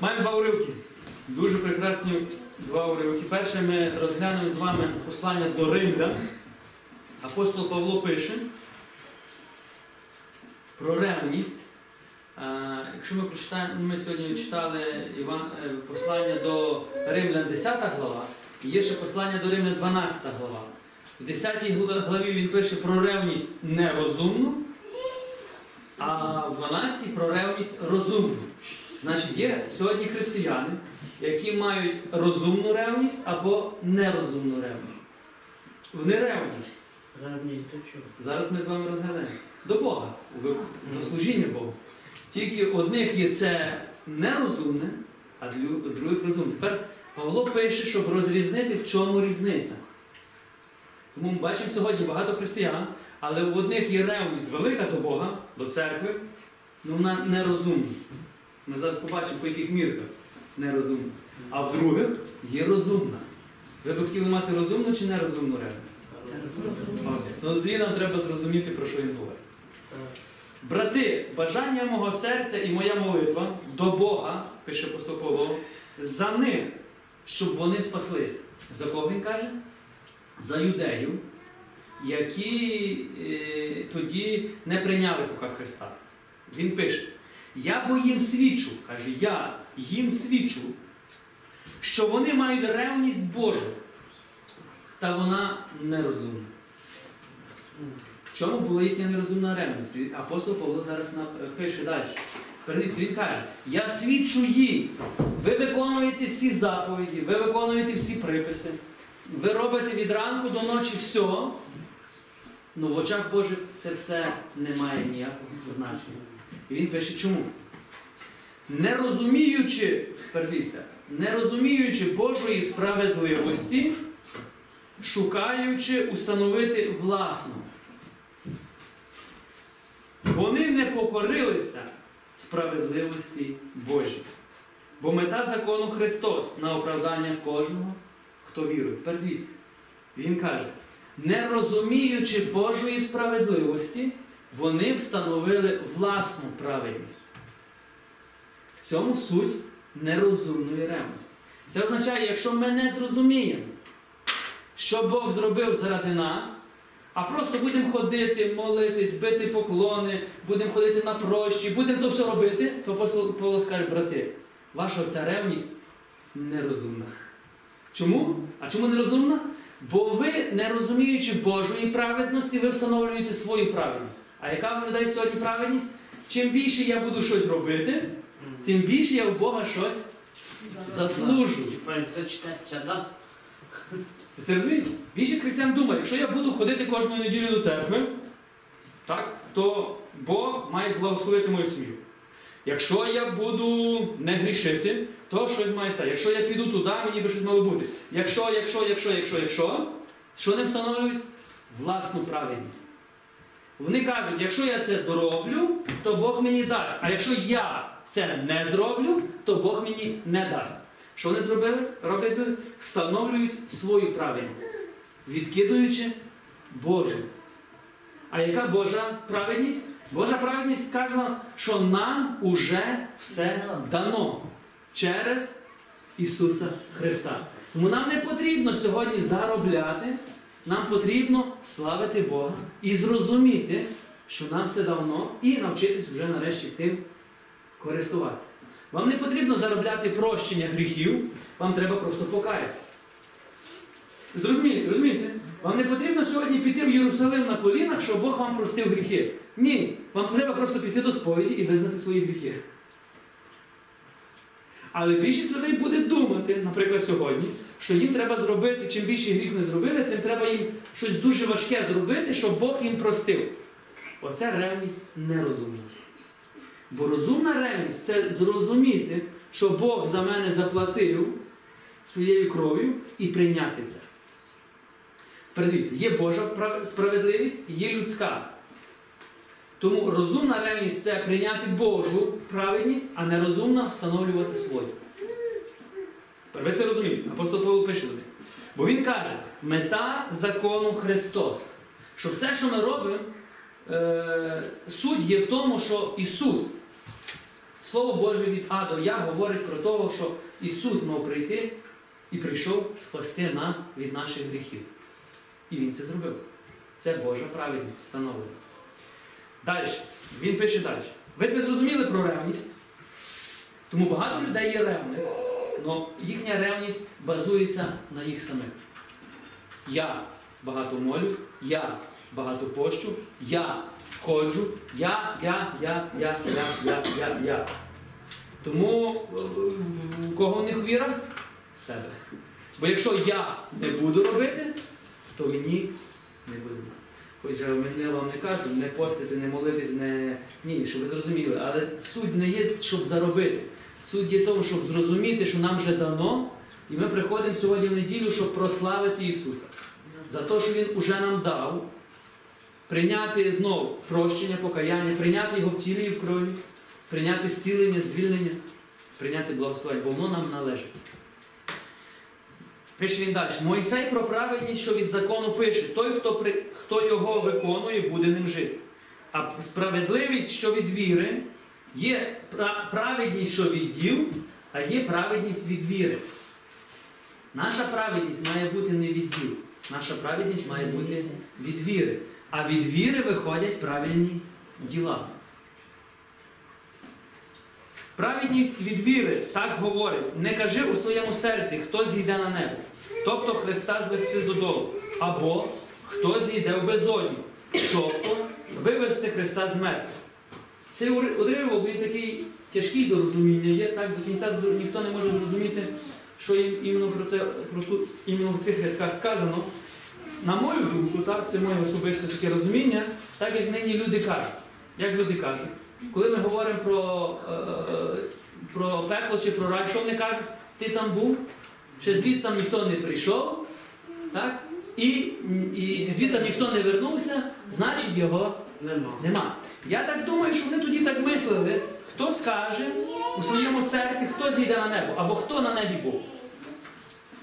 Маємо два уривки. Дуже прекрасні два уривки. Перше ми розглянемо з вами послання до Римлян. Апостол Павло пише про ревність. Якщо ми прочитаємо, ми сьогодні читали Іван, е, послання до Римлян 10 глава, і є ще послання до Римлян 12 глава. В 10 главі він пише про ревність нерозумну, а в 12 про ревність розумну. Значить, є сьогодні християни, які мають розумну ревність або нерозумну ревність. Вони ревні. Ревність до чого? Зараз ми з вами розглядаємо. До Бога, до служіння Богу. Тільки одних є це нерозумне, а для других розумне. Тепер Павло пише, щоб розрізнити, в чому різниця. Тому ми бачимо сьогодні багато християн, але в одних є ревність велика до Бога, до церкви, але вона нерозумна. Ми зараз побачимо, по яких мірках нерозумна. А в других є розумна. Ви б хотіли мати розумну чи нерозумну? Окей. Ну тоді нам треба зрозуміти, про що він говорить. Брати, бажання мого серця і моя молитва до Бога, пише апостол Павло, за них, щоб вони спаслись. За кого він каже? За юдеїв, які е, тоді не прийняли пока Христа. Він пише: Я бо їм свідчу, каже, я їм свідчу, що вони мають ревність Божу, та вона нерозумна. В чому була їхня нерозумна ревність? Апостол Павло зараз пише далі. Передивіться, він каже: Я свідчу їй. Ви виконуєте всі заповіді, ви виконуєте всі приписи, ви робите від ранку до ночі все. Ну в очах Божих це все не має ніякого значення. І він пише, чому? Не розуміючи, передивіться, не розуміючи Божої справедливості, шукаючи установити власну. Вони не покорилися справедливості Божій. Бо мета закону Христос на оправдання кожного, хто вірує. Тепер дивіться, Він каже, не розуміючи Божої справедливості, вони встановили власну праведність. В цьому суть нерозумної ревності. Це означає, якщо ми не зрозуміємо, що Бог зробив заради нас, а просто будемо ходити, молитись, бити поклони, будемо ходити на прощі, будемо то все робити, то Павло скаже, брати, ваша ця ревність нерозумна. Чому? А чому нерозумна? Бо ви, не розуміючи Божої праведності, ви встановлюєте свою праведність. А яка в людей сьогодні праведність? Чим більше я буду щось робити, тим більше я в Бога щось як це читається, да? Це розумієте? Більшість християн думає, якщо я буду ходити кожну неділю до церкви, так, то Бог має благословити мою сім'ю. Якщо я буду не грішити, то щось має стати. Якщо я піду туди, мені би щось мало бути. Якщо, якщо, якщо, якщо, якщо, що не встановлюють? Власну праведність. Вони кажуть, якщо я це зроблю, то Бог мені дасть. А якщо я це не зроблю, то Бог мені не дасть. Що вони зробили? Роблять, встановлюють свою праведність, відкидуючи Божу. А яка Божа праведність? Божа праведність сказана, що нам уже все дано через Ісуса Христа. Тому нам не потрібно сьогодні заробляти, нам потрібно славити Бога і зрозуміти, що нам все давно, і навчитись вже нарешті тим користуватися. Вам не потрібно заробляти прощення гріхів, вам треба просто покаятися. Зрозумієте, розумієте? Вам не потрібно сьогодні піти в Єрусалим на колінах, щоб Бог вам простив гріхи. Ні, вам треба просто піти до сповіді і визнати свої гріхи. Але більшість людей буде думати, наприклад, сьогодні, що їм треба зробити, чим більше гріх не зробили, тим треба їм щось дуже важке зробити, щоб Бог їм простив. Оце ревність нерозумна. Бо розумна ревність це зрозуміти, що Бог за мене заплатив своєю кров'ю і прийняти це. Передивіться, є Божа справедливість і є людська. Тому розумна ревність це прийняти Божу праведність, а нерозумна встановлювати свою. Ви це розумієте? Апостол Павло пише до них. Бо він каже, мета закону Христос. Що все, що ми робимо, е, суть є в тому, що Ісус Слово Боже від А до Я говорить про те, що Ісус мав прийти і прийшов спасти нас від наших гріхів. І Він це зробив. Це Божа праведність встановлена. Далі. Він пише далі. Ви це зрозуміли про ревність? Тому багато людей є ревних, але їхня ревність базується на їх самих. Я багато молюсь, я багато пощу, я ходжу, я, я, я, я, я, я, я, я. Тому е, кого в них віра? Себе. Бо якщо я не буду робити, то мені не буде. Хоча мене вам не кажу, не постити, не молитись, не. Ні, щоб ви зрозуміли. Але суть не є, щоб заробити. Суть є тому, щоб зрозуміти, що нам вже дано, і ми приходимо сьогодні в неділю, щоб прославити Ісуса. За те, що Він уже нам дав, прийняти знову прощення, покаяння, прийняти його в тілі і в крові, прийняти зцілення, звільнення, прийняти благословення, бо воно нам належить. Пише він далі. Мойсей про праведність, що від закону пише, той, хто, при, хто його виконує, буде ним жити. А справедливість, що від віри, є праведність, що від діл, а є праведність від віри. Наша праведність має бути не від діл. Наша праведність має бути від віри. А від віри виходять правильні діла. Праведність від віри так говорить: не кажи у своєму серці, хто зійде на небо, тобто Христа звести додолу, або хто зійде в безодню, тобто вивести Христа з мертвих. Цей уривок він такий тяжкий до розуміння є, так до кінця ніхто не може зрозуміти, що іменно про це про ту, іменно в цих рядках сказано. На мою думку, так, це моє особисте таке розуміння, так як нині люди кажуть. Як люди кажуть, коли ми говоримо про, е, про пекло чи про рай, що вони кажуть? Ти там був, ще звідти там ніхто не прийшов, так? І, і звідти ніхто не вернувся, значить його Нема. нема. Я так думаю, що вони тоді так мислили, хто скаже у своєму серці, хто зійде на небо, або хто на небі був.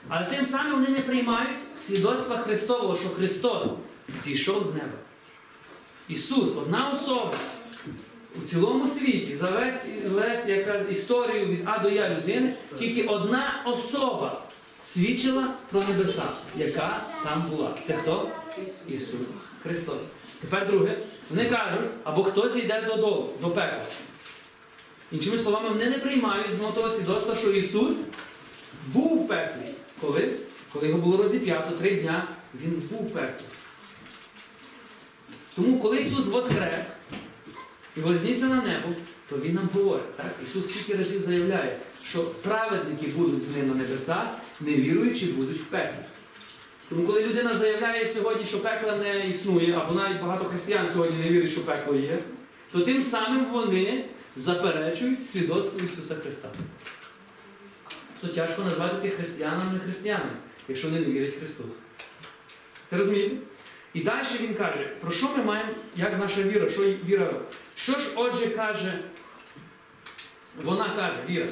Але тим самим вони не приймають свідоцтва Христового, що Христос зійшов з неба. Ісус, одна особа у цілому світі, за весь, весь яка, історію від А до Я людини, тільки одна особа свідчила про небеса, яка там була. Це хто? Ісус Христос. Тепер друге. Вони кажуть, або хтось йде додолу, до пекла. Іншими словами, вони не приймають знову того свідоцтва, що Ісус був в пеклі. Коли? Коли його було розіп'ято три дня, він був в пеклі. Тому, коли Ісус воскрес і вознісся на небо, то Він нам говорить. Так? Ісус скільки разів заявляє, що праведники будуть з ним на небесах, невіруючі будуть в пеклі. Тому коли людина заявляє сьогодні, що пекла не існує, або навіть багато християн сьогодні не вірять, що пекло є, то тим самим вони заперечують свідоцтво Ісуса Христа. То тяжко назвати тих християнами не християнами, якщо вони не вірять Христу. Це розумієте? І далі він каже, про що ми маємо, як наша віра, що віра. Що ж отже каже, вона каже, віра,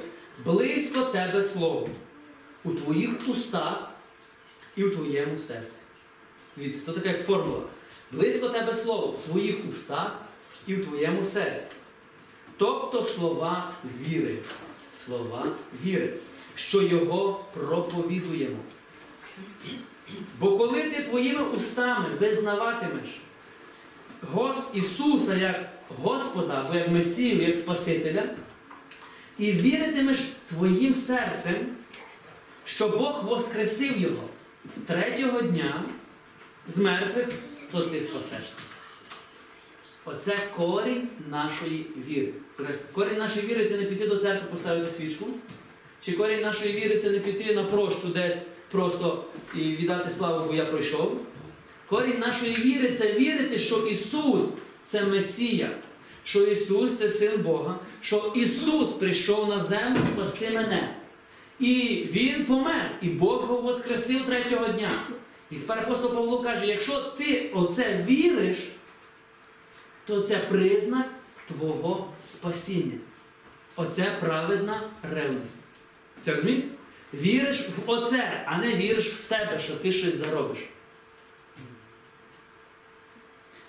близько тебе слово у твоїх устах і у твоєму серці. Дивіться, то така як формула. Близько тебе слово в твоїх устах і в твоєму серці. Тобто слова віри. Слова віри, що його проповідуємо. Бо коли ти твоїми устами визнаватимеш Ісуса як Господа, або як Месію, як Спасителя, і віритимеш твоїм серцем, що Бог воскресив його третього дня з мертвих, то ти спасешся. Оце корінь нашої віри. Тобто Корінь нашої віри це не піти до церкви поставити свічку. Чи корінь нашої віри це не піти на прощу десь просто і віддати славу, бо я пройшов. Корінь нашої віри це вірити, що Ісус це Месія, що Ісус це Син Бога, що Ісус прийшов на землю спасти мене. І Він помер, і Бог його воскресив третього дня. І тепер апостол Павло каже, якщо ти оце віриш, то це признак твого спасіння. Оце праведна ревність. Це розумієте? Віриш в оце, а не віриш в себе, що ти щось заробиш.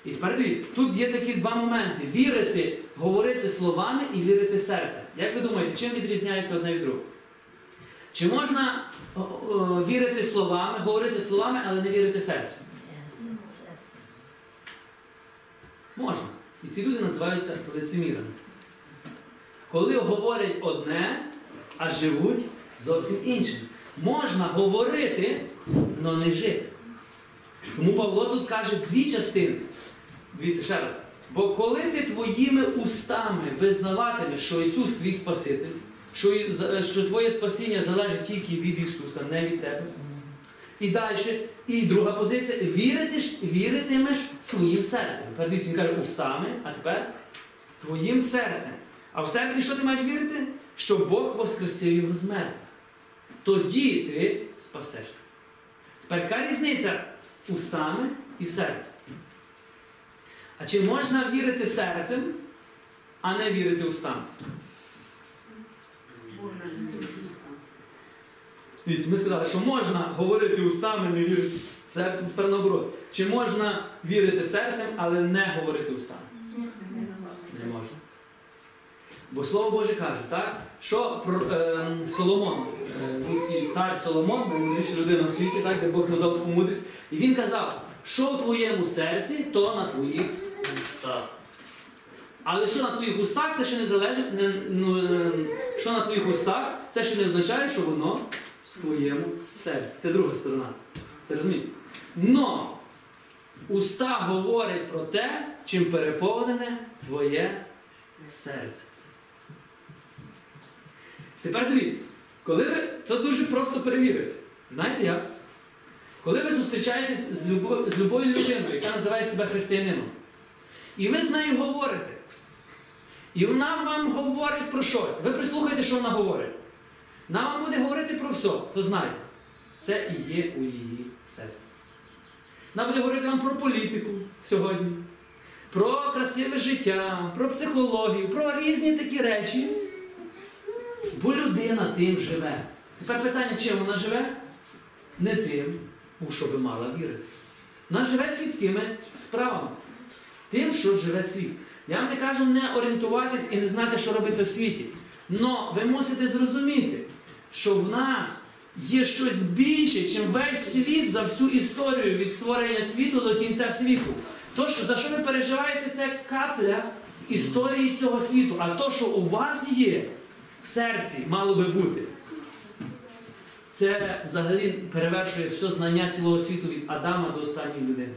І тепер дивіться, тут є такі два моменти: вірити, говорити словами і вірити серцем. Як ви думаєте, чим відрізняється одне від другого? Чи можна вірити словами, говорити словами, але не вірити серцем? Можна. І ці люди називаються лицемірами. Коли говорять одне, а живуть зовсім іншим. Можна говорити, але не жити. Тому Павло тут каже дві частини. Дивіться ще раз. Бо коли ти твоїми устами визнаватимеш, що Ісус твій Спаситель, що, що твоє спасіння залежить тільки від Ісуса, не від тебе. І далі, і друга позиція, вірити, віритимеш своїм серцем. Тепер він каже устами, а тепер твоїм серцем. А в серці що ти маєш вірити? Що Бог воскресив його з мертвих. Тоді ти спасешся. Тепер яка різниця устами і серцем? А чи можна вірити серцем, а не вірити устами? Дивіться, ми сказали, що можна говорити устами, не вірити серцем, тепер наоборот. Чи можна вірити серцем, але не говорити устами? Не можна. Бо Слово Боже каже, так? що про, ем, Соломон, е, і цар Соломон, наймудріша людина в світі, так, де Бог надав таку мудрість. І він казав, що в твоєму серці, то на твоїх Так. Але що на твоїх устах, це ще не залежить, не, ну, е, що на твоїх устах, це ще не означає, що воно в твоєму серці. Це друга сторона. Це розумієте? Но уста говорять про те, чим переповнене твоє серце. Тепер дивіться, коли ви, це дуже просто перевірити. Знаєте як? Коли ви зустрічаєтесь з любою людиною, яка називає себе християнином, і ви з нею говорите. І вона вам говорить про щось. Ви прислухайте, що вона говорить. Вона вам буде говорити про все, то знайте, це і є у її серці. Вона буде говорити вам про політику сьогодні, про красиве життя, про психологію, про різні такі речі. Бо людина тим живе. Тепер питання, чим вона живе? Не тим, у що би мала вірити. Вона живе світськими справами. Тим, що живе світ. Я вам не кажу не орієнтуватись і не знати, що робиться в світі. Но ви мусите зрозуміти, що в нас є щось більше, ніж весь світ за всю історію від створення світу до кінця світу. То, що, за що ви переживаєте, це капля історії цього світу. А то, що у вас є в серці, мало би бути. Це взагалі перевершує все знання цілого світу від Адама до останньої людини.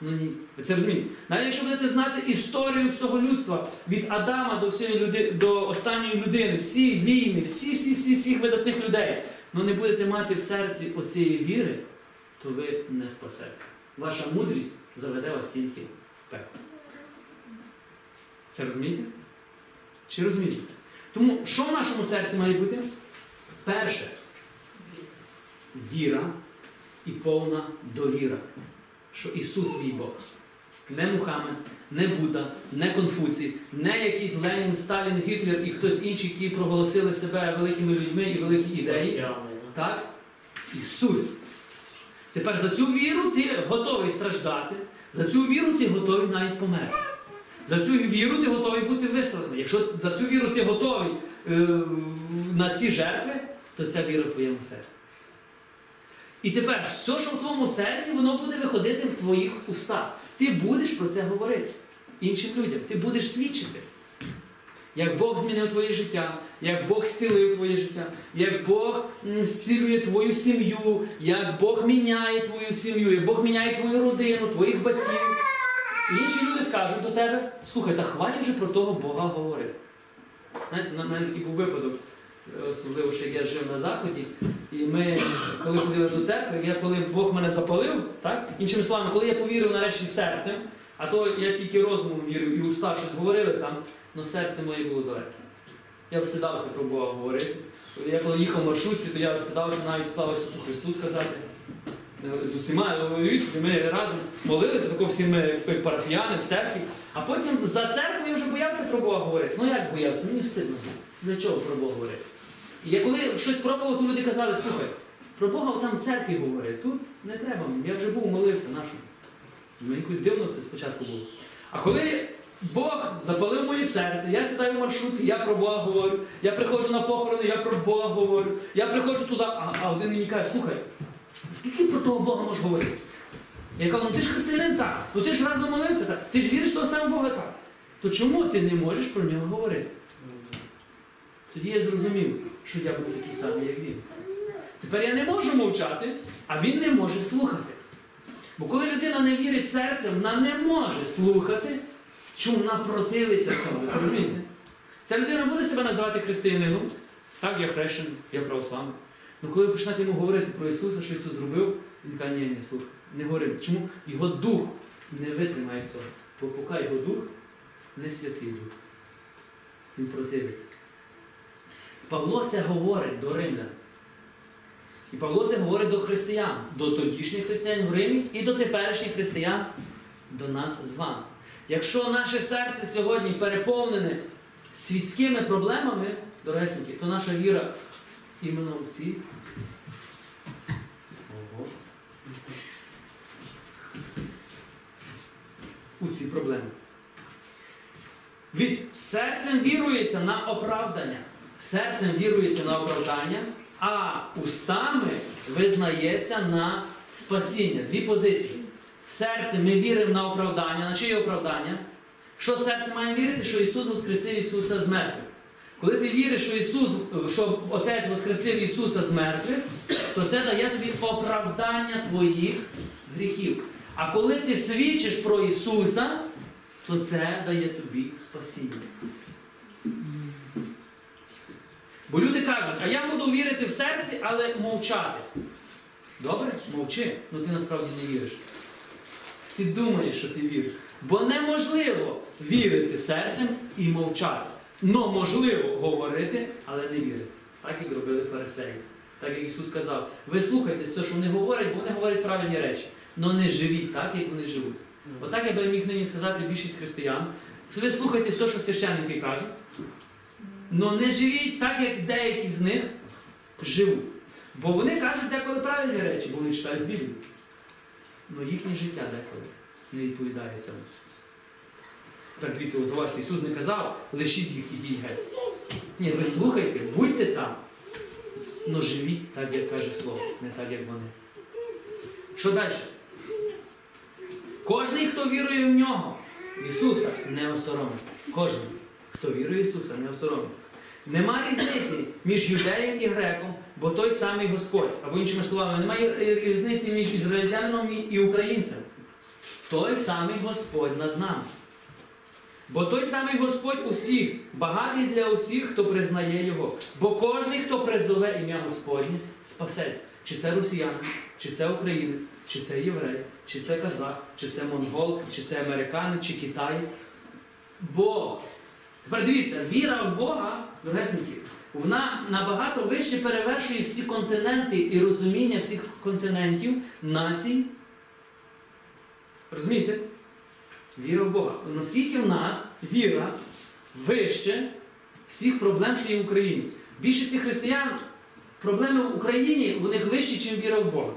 Ну ні. Ви це розумієте? Навіть якщо будете знати історію всього людства від Адама до всієї люди, до останньої людини, всі війни, всі, всі, всі, всіх видатних людей, ну не будете мати в серці оцієї віри, то ви не спасете. Ваша мудрість заведе вас тільки в пекло. Це розумієте? Чи розумієте це? Тому що в нашому серці має бути? Перше віра і повна довіра, що Ісус мій Бог. Не Мухаммед, не Будда, не Конфуцій, не якийсь Ленін, Сталін, Гітлер і хтось інший, які проголосили себе великими людьми і великі ідеї. Так? Ісус. Тепер за цю віру ти готовий страждати, за цю віру ти готовий навіть померти. За цю віру ти готовий бути виселений. Якщо за цю віру ти готовий е, на ці жертви, то ця віра в твоєму серці. І тепер все, що в твоєму серці, воно буде виходити в твоїх устах. Ти будеш про це говорити іншим людям. Ти будеш свідчити. Як Бог змінив твоє життя, як Бог зцілив твоє життя, як Бог зцілює твою сім'ю, як Бог міняє твою сім'ю, як Бог міняє твою родину, твоїх батьків. Інші люди скажуть до тебе, слухай, та хватить вже про того Бога говорити. Знаєте, на мене такий був випадок, особливо, як я жив на Заході, і ми, коли ходили до церкви, я коли Бог мене запалив, так? іншими словами, коли я повірив нарешті серцем, а то я тільки розумом вірив і уста щось говорили там, але серце моє було далеке. Я встидався про Бога говорити. Я коли їхав в маршрутці, то я встидався навіть слава Ісусу Христу сказати. Е, З усіма ми разом молилися, тако всі ми парафіяни в церкві. А потім за церквою я вже боявся про Бога говорити. Ну як боявся? Мені встидно. Для чого про Бога говорити? Я коли щось пробував, то люди казали, слухай, про Бога там в церкві говорить, тут не треба я вже був молився нашому. Мені якось дивно це спочатку було. А коли Бог запалив моє серце, я сідаю в маршрутку, я про Бога говорю, я приходжу на похорони, я про Бога говорю, я приходжу туди, а, а один мені каже, слухай, скільки про того Бога можеш говорити? Я кажу, ну ти ж християнин так, ну ти ж разом молився так, ти ж віриш того самого Бога так. То чому ти не можеш про нього говорити? Тоді я зрозумів, що я був такий самий, як він. Тепер я не можу мовчати, а він не може слухати. Бо коли людина не вірить серцем, вона не може слухати, чому вона противиться цьому. Розумієте? Ця людина буде себе називати християнином. Так, я хрещений, я православний. Ну коли ви почнете йому говорити про Ісуса, що Ісус зробив, він каже, ні, ні, слухай, не говори. Чому? Його дух не витримає цього. Бо поки його дух не святий дух. Він противиться. Павло це говорить до римлян. І Павло це говорить до християн, до тодішніх християн в Римі і до теперішніх християн, до нас з вами. Якщо наше серце сьогодні переповнене світськими проблемами, дорогесенькі, то наша віра іменно в ці. У ці проблеми. Від серцем вірується на оправдання. Серцем вірується на оправдання, а устами визнається на спасіння. Дві позиції. Серцем ми віримо на оправдання. На чиє оправдання? Що серце має вірити? Що Ісус воскресив Ісуса з мертвих. Коли ти віриш, що Ісус, що Отець воскресив Ісуса з мертвих, то це дає тобі оправдання твоїх гріхів. А коли ти свідчиш про Ісуса, то це дає тобі спасіння. Бо люди кажуть, а я буду вірити в серці, але мовчати. Добре? Мовчи, ну ти насправді не віриш. Ти думаєш, що ти віриш. Бо неможливо вірити серцем і мовчати. Но можливо говорити, але не вірити. Так як робили фарисеї. Так як Ісус сказав, ви слухайте все, що вони говорять, бо вони говорять правильні речі. Но не живіть так, як вони живуть. Отак я би міг нині сказати більшість християн. Ви слухайте все, що священники кажуть. Но не живіть так, як деякі з них живуть. Бо вони кажуть деколи правильні речі, бо вони читають з Біблії. Но їхнє життя деколи не відповідає цьому. Тепер дивіться, ось Ісус не казав, лишіть їх, ідіть геть. Ні, ви слухайте, будьте там, но живіть так, як каже Слово, не так, як вони. Що далі? Кожний, хто вірує в нього, Ісуса, не осоромиться. Кожен, хто вірує в Ісуса, не осоромиться. Нема різниці між юдеєм і греком, бо той самий Господь. Або іншими словами, немає різниці між ізраїльтянином і українцем. Той самий Господь над нами. Бо той самий Господь усіх, багатий для усіх, хто признає Його. Бо кожен, хто призове ім'я Господнє, спасеться. Чи це росіянин, чи це українець, чи це єврей, чи це казах, чи це монгол, чи це американець, чи китаєць. Бо, тепер дивіться, віра в Бога, дорогесенькі, вона набагато вище перевершує всі континенти і розуміння всіх континентів, націй. Розумієте? Віра в Бога. Наскільки в нас віра вище всіх проблем, що є в Україні. Більшості християн проблеми в Україні них вищі, ніж віра в Бога.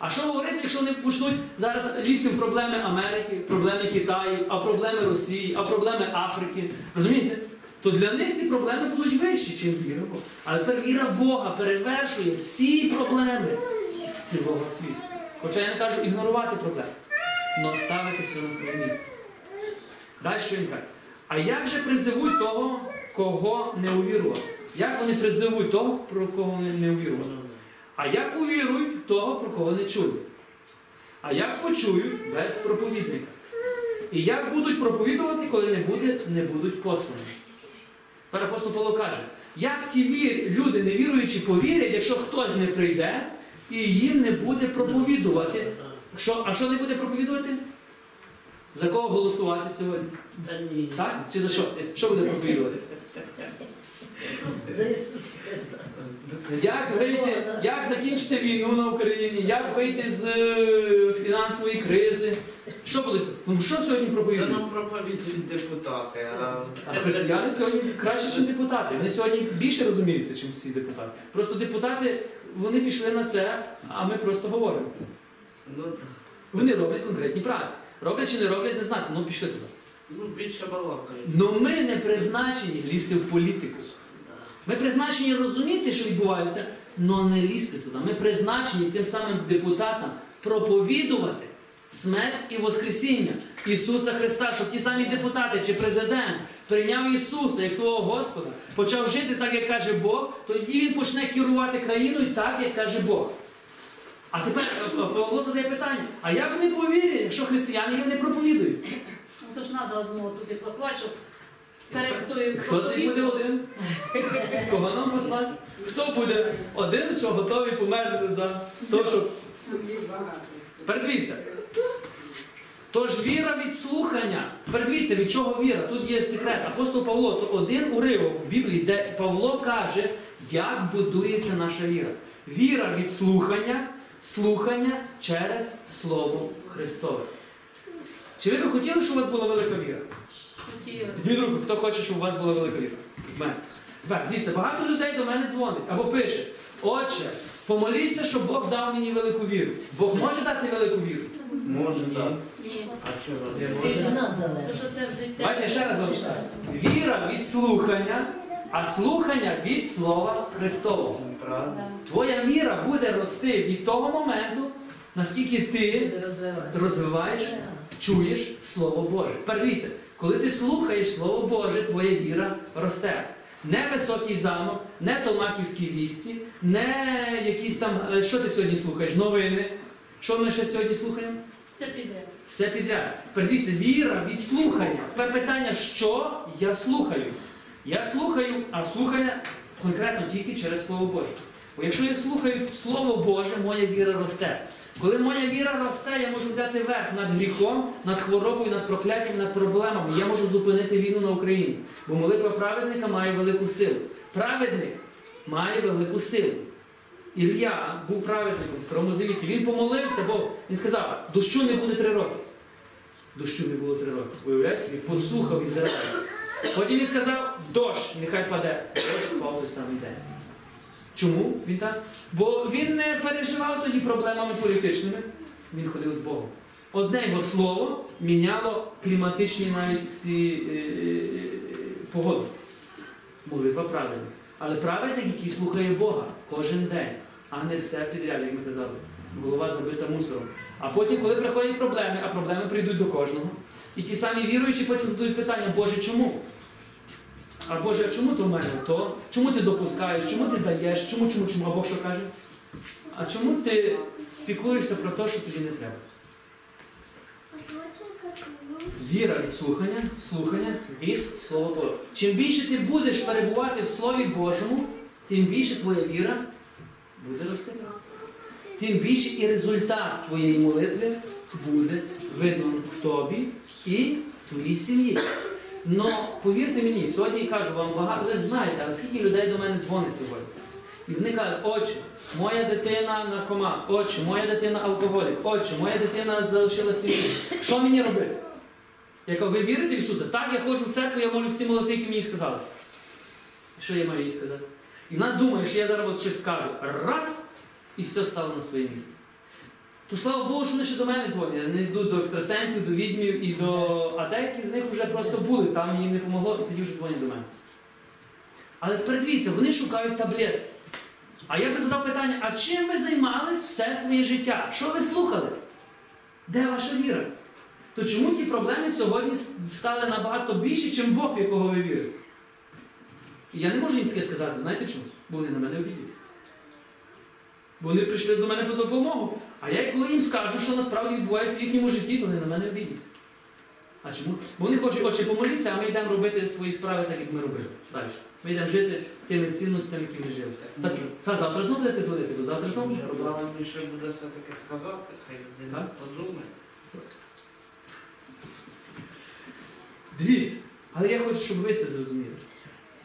А що говорити, якщо вони почнуть зараз лізти в проблеми Америки, проблеми Китаю, а проблеми Росії, а проблеми Африки? Розумієте? То для них ці проблеми будуть вищі, ніж віра Бога. Але тепер віра Бога перевершує всі проблеми цілого світу. Хоча я не кажу ігнорувати проблеми, але ставити все на своє місце. Далі що він каже? А як же призивуть того, кого не увірував? Як вони призивуть того, про кого вони не увірували? А як увірують того, про кого не чують? А як почують без проповідника? І як будуть проповідувати, коли не, буде, не будуть послані? Тепер апостол Павло каже, як ті вір, люди невіруючі повірять, якщо хтось не прийде і їм не буде проповідувати. Що, а що не буде проповідувати? За кого голосувати сьогодні? Та ні. Так? Чи за що? Що буде проповідувати? За Ісуса. Як вийти, як закінчити війну на Україні, як вийти з е, фінансової кризи? Що буде? Ну що сьогодні Це проповідують? нам проповідують депутати. а А християни сьогодні краще, ніж депутати. Вони сьогодні більше розуміються, ніж всі депутати. Просто депутати вони пішли на це, а ми просто говоримо. Ну, Вони роблять конкретні праці. Роблять чи не роблять, не знати, ну пішли туди. Ну, більше балакають. Ну ми не призначені лізти в політику. Ми призначені розуміти, що відбувається, але не лізти туди. Ми призначені тим самим депутатам проповідувати смерть і Воскресіння Ісуса Христа, щоб ті самі депутати чи президент прийняв Ісуса як свого Господа, почав жити так, як каже Бог, тоді він почне керувати країною так, як каже Бог. А тепер е, е, Павло задає питання: а як вони повірять, якщо християни їм не проповідують? Ну то ж треба одного туди послати, щоб Хто це буде один? Кого нам послати? Хто буде один, що готовий померти за те, щоб. Тепер дивіться. Тож віра від слухання. Тепер дивіться, від чого віра? Тут є секрет. Апостол Павло, то один уривок в Біблії, де Павло каже, як будується наша віра. Віра від слухання, слухання через Слово Христове. Чи ви б хотіли, щоб у вас була велика віра? Підніміть руку, хто хоче, щоб у вас була велика віра. В мене. Дивіться, багато людей до мене дзвонить або пише: Отче, помоліться, щоб Бог дав мені велику віру. Бог може дати велику віру? Може, так. Давайте я ще раз вам. Віра від слухання, а слухання від Слова Христового. Твоя віра буде рости від того моменту, наскільки ти розвиваєш, чуєш Слово Боже. Тепер дивіться, коли ти слухаєш Слово Боже, твоя віра росте. Не високий замок, не томаківські вісті, не якісь там. е, Що ти сьогодні слухаєш? Новини. Що ми ще сьогодні слухаємо? Це піде. Все підряд. Тепер дивіться, віра від слухання. Тепер питання, що я слухаю? Я слухаю, а слухання конкретно тільки через Слово Боже. Бо якщо я слухаю Слово Боже, моя віра росте. Коли моя віра росте, я можу взяти верх над гріхом, над хворобою, над прокляттям, над проблемами. Я можу зупинити війну на Україні. Бо молитва праведника має велику силу. Праведник має велику силу. Ілля був праведником в Старому Завіті. Він помолився, бо він сказав, дощу не буде три роки. Дощу не було три роки. Виявляєте, собі, посухав Ізраїль. Потім він сказав, дощ, нехай паде. Дощ впав той самий день. Чому він так? Бо він не переживав тоді проблемами політичними, він ходив з Богом. Одне його слово міняло кліматичні навіть всі е, е, погоди. Молитва правильна. Але праведник, який слухає Бога кожен день, а не все підряд, як ми казали. Голова забита мусором. А потім, коли приходять проблеми, а проблеми прийдуть до кожного. І ті самі віруючі потім задають питання, Боже, чому? А Боже, чому то в мене то? Чому ти допускаєш? Чому ти даєш? Чому, чому, чому? А Бог що каже? А чому ти піклуєшся про те, що тобі не треба? Віра від слухання, слухання від Слова Божого. Чим більше ти будеш перебувати в Слові Божому, тим більше твоя віра буде рости. Тим більше і результат твоєї молитви буде видно в тобі і твоїй сім'ї. Но повірте мені, сьогодні я кажу вам багато, ви знаєте, а скільки людей до мене дзвонить сьогодні. І вони кажуть, отче, моя дитина наркоман, отче, моя дитина алкоголік, отче, моя дитина залишила сім'ю. Що мені робити? Я кажу, ви вірите в Ісуса? Так, я ходжу в церкву, я молю всі молитви, які мені сказали. Що я маю їй сказати? І вона думає, що я зараз щось скажу. Раз, і все стало на своє місце. То слава Богу, що вони ще до мене дзвонять. Вони йдуть до екстрасенсів, до відьмів і до. А деякі з них вже просто були, там їм не помогло, і тоді вже дзвонять до мене. Але тепер дивіться, вони шукають таблетки. А я би задав питання: а чим ви займались все своє життя? Що ви слухали? Де ваша віра? То чому ті проблеми сьогодні стали набагато більші, чим Бог, в якого ви вірите? Я не можу їм таке сказати, знаєте чому? Бо вони на мене обідяться. Вони прийшли до мене по допомогу. А я коли їм скажу, що насправді відбувається в їхньому житті, вони на мене обідяться. А чому? Бо вони хочуть, отче, помоліться, а ми йдемо робити свої справи так, як ми робили. Далі. Ми йдемо жити тими цінностями, які ми жили. Та, та завтра знову будете дзвонити, бо завтра знову буде буде все-таки сказати, хай Так? подумає. Дивіться, але я хочу, щоб ви це зрозуміли.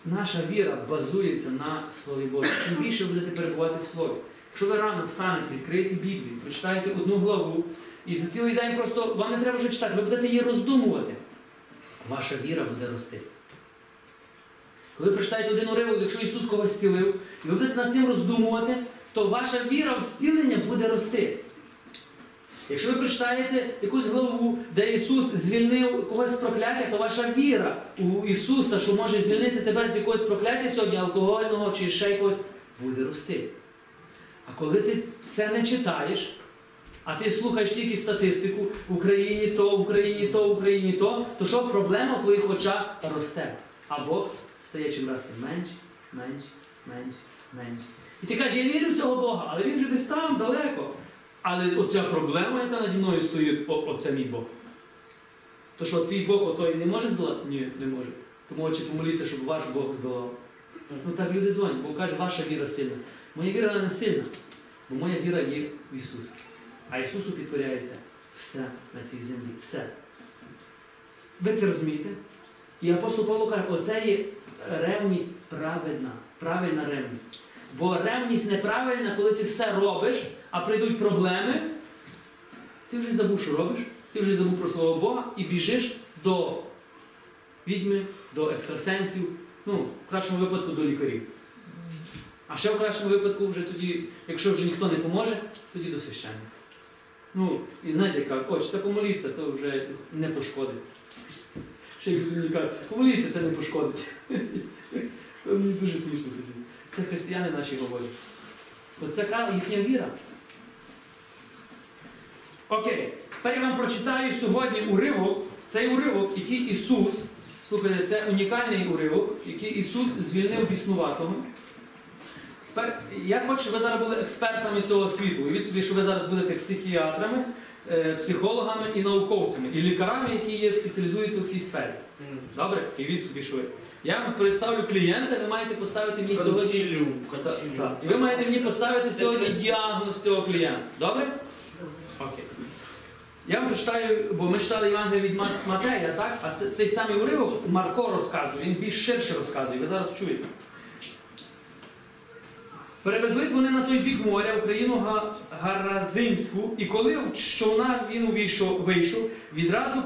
Наша віра базується на Слові Божому. Чим більше будете перебувати в Слові. Якщо ви рано встанете, відкриєте Біблію, прочитаєте одну главу, і за цілий день просто вам не треба вже читати, ви будете її роздумувати. Ваша віра буде рости. Коли прочитаєте один уривок, якщо Ісус когось зцілив, і ви будете над цим роздумувати, то ваша віра в зцілення буде рости. Якщо ви прочитаєте якусь главу, де Ісус звільнив когось з прокляття, то ваша віра у Ісуса, що може звільнити тебе з якогось прокляття сьогодні, алкогольного чи ще якогось, буде рости. А коли ти це не читаєш, а ти слухаєш тільки статистику в Україні то, в Україні то, в Україні то, то що проблема в твоїх очах росте. Або стає чим раз менш, менш, менш, менш. І ти кажеш, я вірю в цього Бога, але він же десь там далеко. Але оця проблема, яка наді мною стоїть, о, оце мій Бог. То що твій Бог отой не може здолати? Ні, не може. Тому очі помоліться, щоб ваш Бог здолав. Ну так люди дзвонять, бо кажуть, ваша віра сильна. Моя віра не сильна, бо моя віра є в Ісусі. А Ісусу підкоряється все на цій землі. Все. Ви це розумієте? І апостол Павло каже, оце є ревність праведна, правильна ревність. Бо ревність неправильна, коли ти все робиш, а прийдуть проблеми, ти вже забув, що робиш, ти вже забув про свого Бога і біжиш до відьми, до екстрасенсів, ну, в кращому випадку до лікарів. А ще в кращому випадку, вже тоді, якщо вже ніхто не поможе, тоді до священника. Ну, і знаєте, як, хочете помоліться, то вже не пошкодить. Ще й людині кажуть, помоліться, це не пошкодить. Мені дуже смішно тоді. Це християни наші говорять. Оце ка- їхня віра. Окей, тепер я вам прочитаю сьогодні уривок, цей уривок, який Ісус, слухайте, це унікальний уривок, який Ісус звільнив біснуватого. Тепер я хочу, щоб ви зараз були експертами цього світу. Уявіть собі, що ви зараз будете психіатрами, е, психологами і науковцями, і лікарами, які є, спеціалізуються в цій сфері. Добре? Уявіть собі, що ви. Я вам представлю клієнта, ви маєте поставити мені сьогодні. І ви маєте мені поставити сьогодні діагноз цього клієнта. Добре? Окей. Я вам прочитаю, бо ми читали Євангелія від Матея, так? А це, цей самий уривок Марко розказує, він більш ширше розказує, ви зараз чуєте. Перевезлись вони на той бік моря, в країну Га- Гаразинську, і коли в човна він увійшов, вийшов, відразу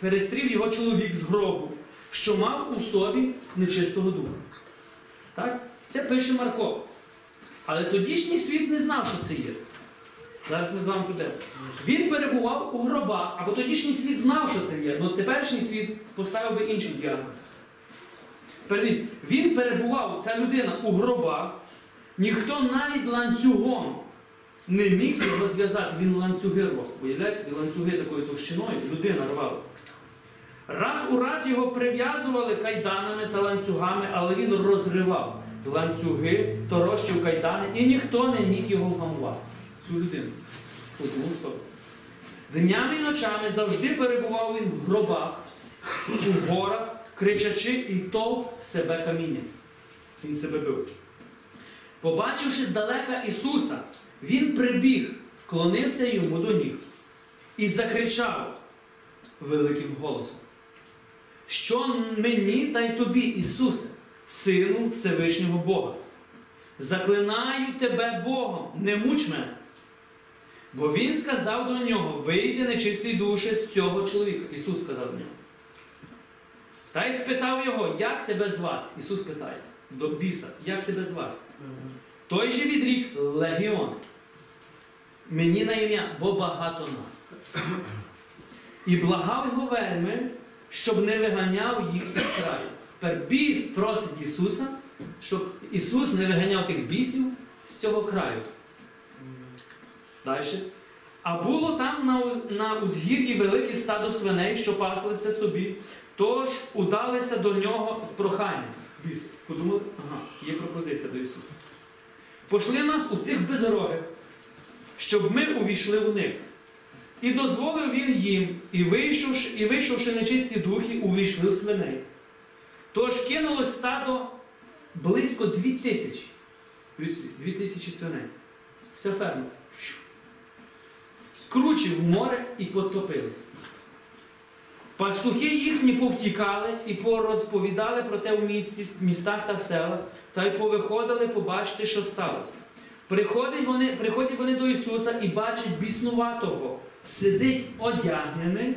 перестрів його чоловік з гробу, що мав у собі нечистого духа. Так? Це пише Марко. Але тодішній світ не знав, що це є. Зараз ми з вами підемо. Він перебував у гробах, або тодішній світ знав, що це є, але теперішній світ поставив би інший діагноз. Передивіться, він перебував, ця людина, у гробах, ніхто навіть ланцюгом не міг його зв'язати. Він ланцюги рвав. Уявляєте, ланцюги такою товщиною, людина рвала. Раз у раз його прив'язували кайданами та ланцюгами, але він розривав ланцюги, торощив кайдани, і ніхто не міг його вгамувати. Цю людину. Одну. Днями і ночами завжди перебував він в гробах, у горах, кричачи і тов себе камінням. Він себе бив. Побачивши здалека Ісуса, він прибіг, вклонився йому до ніг і закричав великим голосом. Що мені та й тобі, Ісусе, Сину Всевишнього Бога? Заклинаю тебе Богом, не муч мене. Бо він сказав до нього: вийди нечистий душе з цього чоловіка. Ісус сказав до нього. Та й спитав його, як тебе звати? Ісус питає до біса, як тебе звати? Той же відрік Легіон. Мені на ім'я, бо багато нас. І благав його вельми, щоб не виганяв їх із краю. Тепер біс просить Ісуса, щоб Ісус не виганяв тих бісів з цього краю. Далі. А було там на, на узгір'ї велике стадо свиней, що паслися собі, тож удалися до нього з проханням. Біс. Подумали, ага, є пропозиція до Ісуса. Пошли нас у тих безрогих, щоб ми увійшли в них. І дозволив він їм, і вийшовши, і вийшовши нечисті духи, увійшли в свиней. Тож кинулось стадо близько дві тисячі. Дві тисячі свиней. Вся ферма. Скручив в море і потопились. Пастухи їхні повтікали і порозповідали про те в місті, містах та в селах, та й повиходили побачити, що сталося. Приходять вони, приходять вони до Ісуса і бачать біснуватого. Сидить одягнений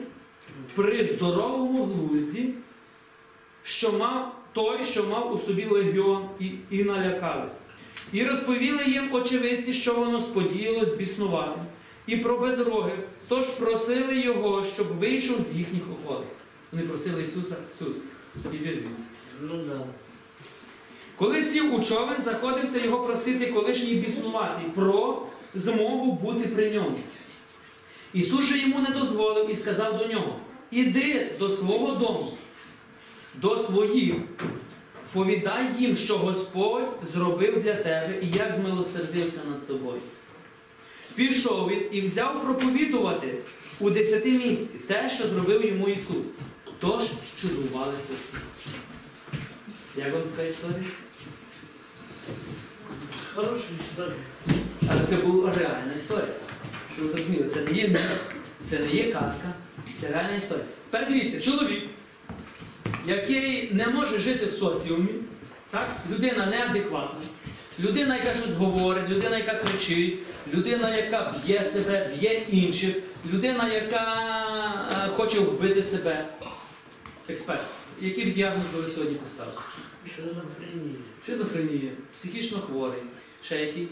при здоровому глузді, що мав той, що мав у собі легіон, і, і налякались. І розповіли їм очевидці, що воно сподіялось біснуватим. і про безрогих, тож просили його, щоб вийшов з їхніх охот. Вони просили Ісуса, Ісус, іди звідси. Коли сів у човен, заходився його просити колишній біснуватий про змогу бути при ньому. Ісус же йому не дозволив і сказав до нього: Іди до свого дому, до своїх, повідай їм, що Господь зробив для тебе і як змилосердився над тобою. Пішов він і взяв проповідувати у десяти місці те, що зробив йому Ісус. Тож чудувалися всі. Як вам така історія? Хороша історія. Але це була реальна історія. Що ви зрозуміли, це не є міф, це не є казка, це реальна історія. Тепер дивіться, чоловік, який не може жити в соціумі, так? людина неадекватна, людина, яка щось говорить, людина, яка кричить, людина, яка б'є себе, б'є інших, людина, яка е, хоче вбити себе. Експерт, який б діагноз би ви сьогодні поставили? Хрені? Шизофренія, психічно хворий, ще який?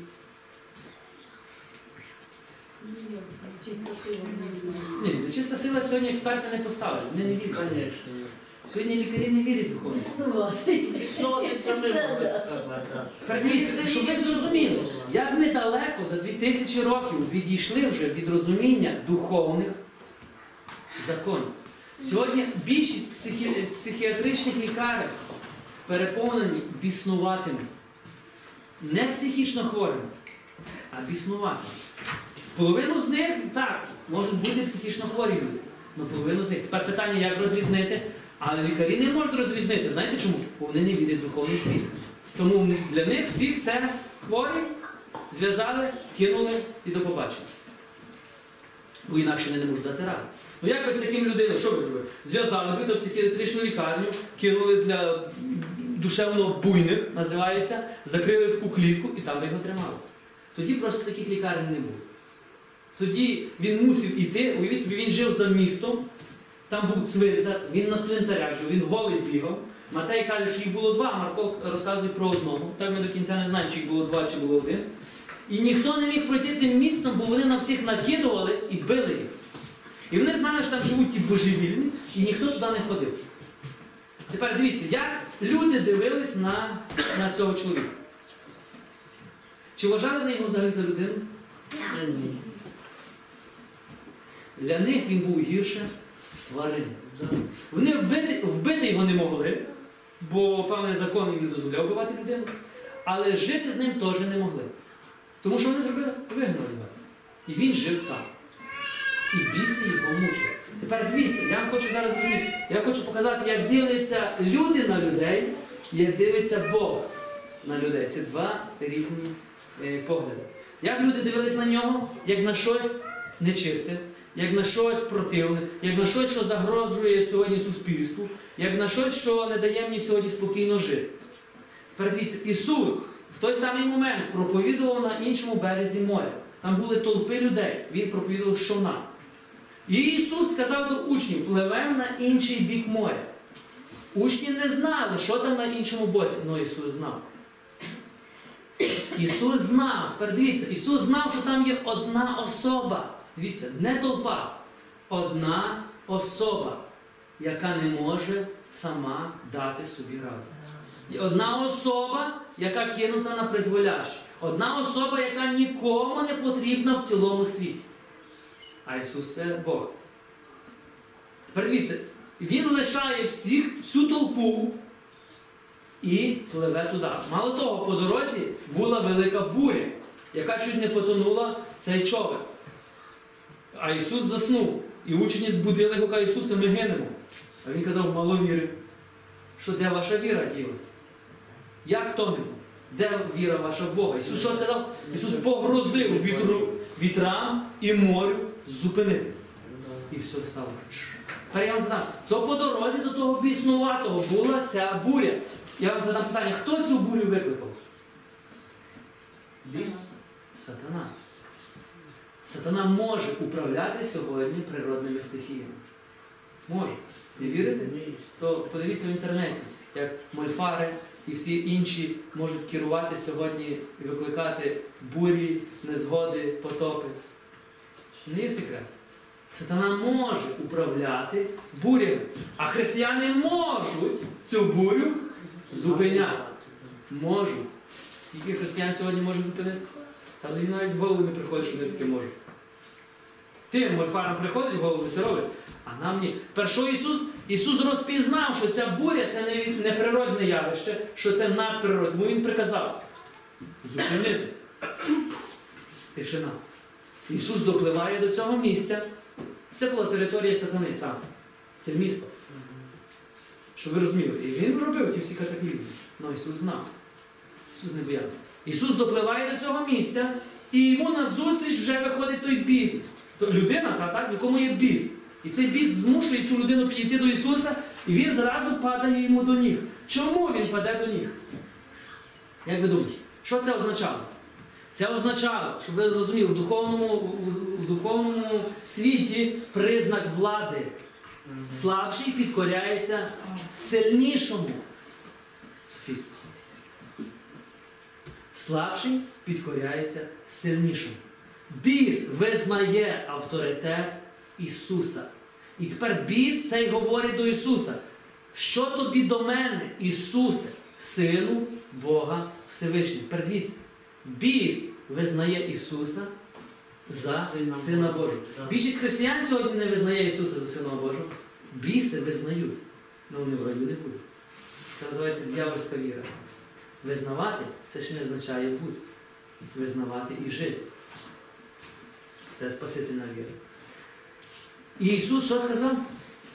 Ні, чиста сила сьогодні експерти не поставили. Вони не вірять. Конечно. Сьогодні лікарі не вірять духовно. Існувати. Існувати це ми можемо так. Тепер дивіться, щоб ви зрозуміли, як ми далеко за 2000 років відійшли вже від розуміння духовних законів. Сьогодні більшість психі... психіатричних лікарень переповнені біснуватими. Не психічно хворими, а біснуватими. Половину з них так, можуть бути психічно хворі люди. Ну, половину з них. Тепер питання, як розрізнити. Але лікарі не можуть розрізнити. Знаєте чому? Бо вони не вірять в духовний світ. Тому для них всіх це хворі, зв'язали, кинули і до побачення. Бо інакше вони не можуть дати ради. Ну як ви з таким людиною, що ви зробили? Зв'язали до психіатричну лікарню, кинули для душевно буйних, називається, закрили в клітку і там ви його тримали. Тоді просто таких лікарень не було. Тоді він мусив іти, уявіть собі, він жив за містом, там був цвинтар, він на цвинтарях жив, він голий бігав. Матей каже, що їх було два, а Марко розказує про одного. Так ми до кінця не знаємо, чи їх було два, чи було один. І ніхто не міг пройти тим містом, бо вони на всіх накидувались і били їх. І вони знали, що там живуть ті божевільні, і ніхто туди не ходив. Тепер дивіться, як люди дивились на, на цього чоловіка. Чи вважали вони його взагалі за людину? Ні. Для них він був гірше тварин. Вони вбити, вбити його не могли, бо певний закон їм не дозволяв вбивати людину, але жити з ним теж не могли. Тому що вони зробили, вигнали. І він жив там. І біси його мучили. Тепер дивіться, я вам хочу зараз зрозуміти, я хочу показати, як дивляться люди на людей, як дивиться Бог на людей. Це два різні е, погляди. Як люди дивились на нього, як на щось нечисте, як на щось противне, як на щось, що загрожує сьогодні суспільству, як на щось, що не дає мені сьогодні спокійно жити. Тепер дивіться, Ісус в той самий момент проповідував на іншому березі моря. Там були толпи людей. Він проповідував щовна. І Ісус сказав до учнів, пливемо на інший бік моря. Учні не знали, що там на іншому боці, але Ісус знав. Ісус знав, тепер дивіться, Ісус знав, що там є одна особа. Дивіться, не толпа. Одна особа, яка не може сама дати собі раду. Одна особа, яка кинута на призволяще. Одна особа, яка нікому не потрібна в цілому світі. А Ісус це Бог. Тепер дивіться, Він лишає всіх, всю толпу і пливе туди. Мало того, по дорозі була велика буря, яка чуть не потонула цей човен. А Ісус заснув. І учні збудили його, Ісусе, ми гинемо. А Він казав, мало віри. Що де ваша віра ділась? Як тонемо? Де віра ваша в Бога? Ісус що сказав? Ісус погрозив вітру, вітрам і морю зупинитись. І все стало. Тепер я вам задам, це по дорозі до того біснуватого була ця буря. Я вам задам питання, хто цю бурю викликав? Ліс? Сатана. Сатана може управляти сьогодні природними стихіями. Може. Не вірите? Ні. То подивіться в інтернеті, як мольфари і всі інші можуть керувати сьогодні і викликати бурі, незгоди, потопи. Це не є секрет. Сатана може управляти бурями, а християни можуть цю бурю зупиняти. Можуть. Скільки християн сьогодні може зупинити? Та мені навіть в голову не приходить, що вони таке можуть. Тим мольфарам приходить в голову це робить, а нам ні. Першо Ісус, Ісус розпізнав, що ця буря це не, не природне явище, що це надприродне. Тому Він приказав зупинитись. Тишина. Ісус допливає до цього місця. Це була територія сатани, там. Це місто. Щоб ви розуміли. І він робив ті всі катаклізми. Ну Ісус знав. Ісус не боявся. Ісус допливає до цього місця, і йому назустріч вже виходить той біс. Людина, та, так, в якому є біс. І цей біс змушує цю людину підійти до Ісуса, і він зразу падає йому до ніг. Чому він паде до ніг? Як ви думаєте? Що це означало? Це означало, щоб ви розуміли, в духовному, в- духовному світі признак влади. Слабший підкоряється сильнішому. Слабший підкоряється сильнішому. Біс визнає авторитет Ісуса. І тепер біс цей говорить до Ісуса. Що тобі до мене, Ісусе, Сину Бога Всевишнього? Передивіться, біс визнає Ісуса за Сина Сина Божого. Божого. Більшість християн сьогодні не визнає Ісуса за Сина Божого. Біси визнають, але вони в раю не будуть. Це називається дьявольська віра. Визнавати це ще не означає бути. Визнавати і жити. Це спасительна віра. І Ісус що сказав?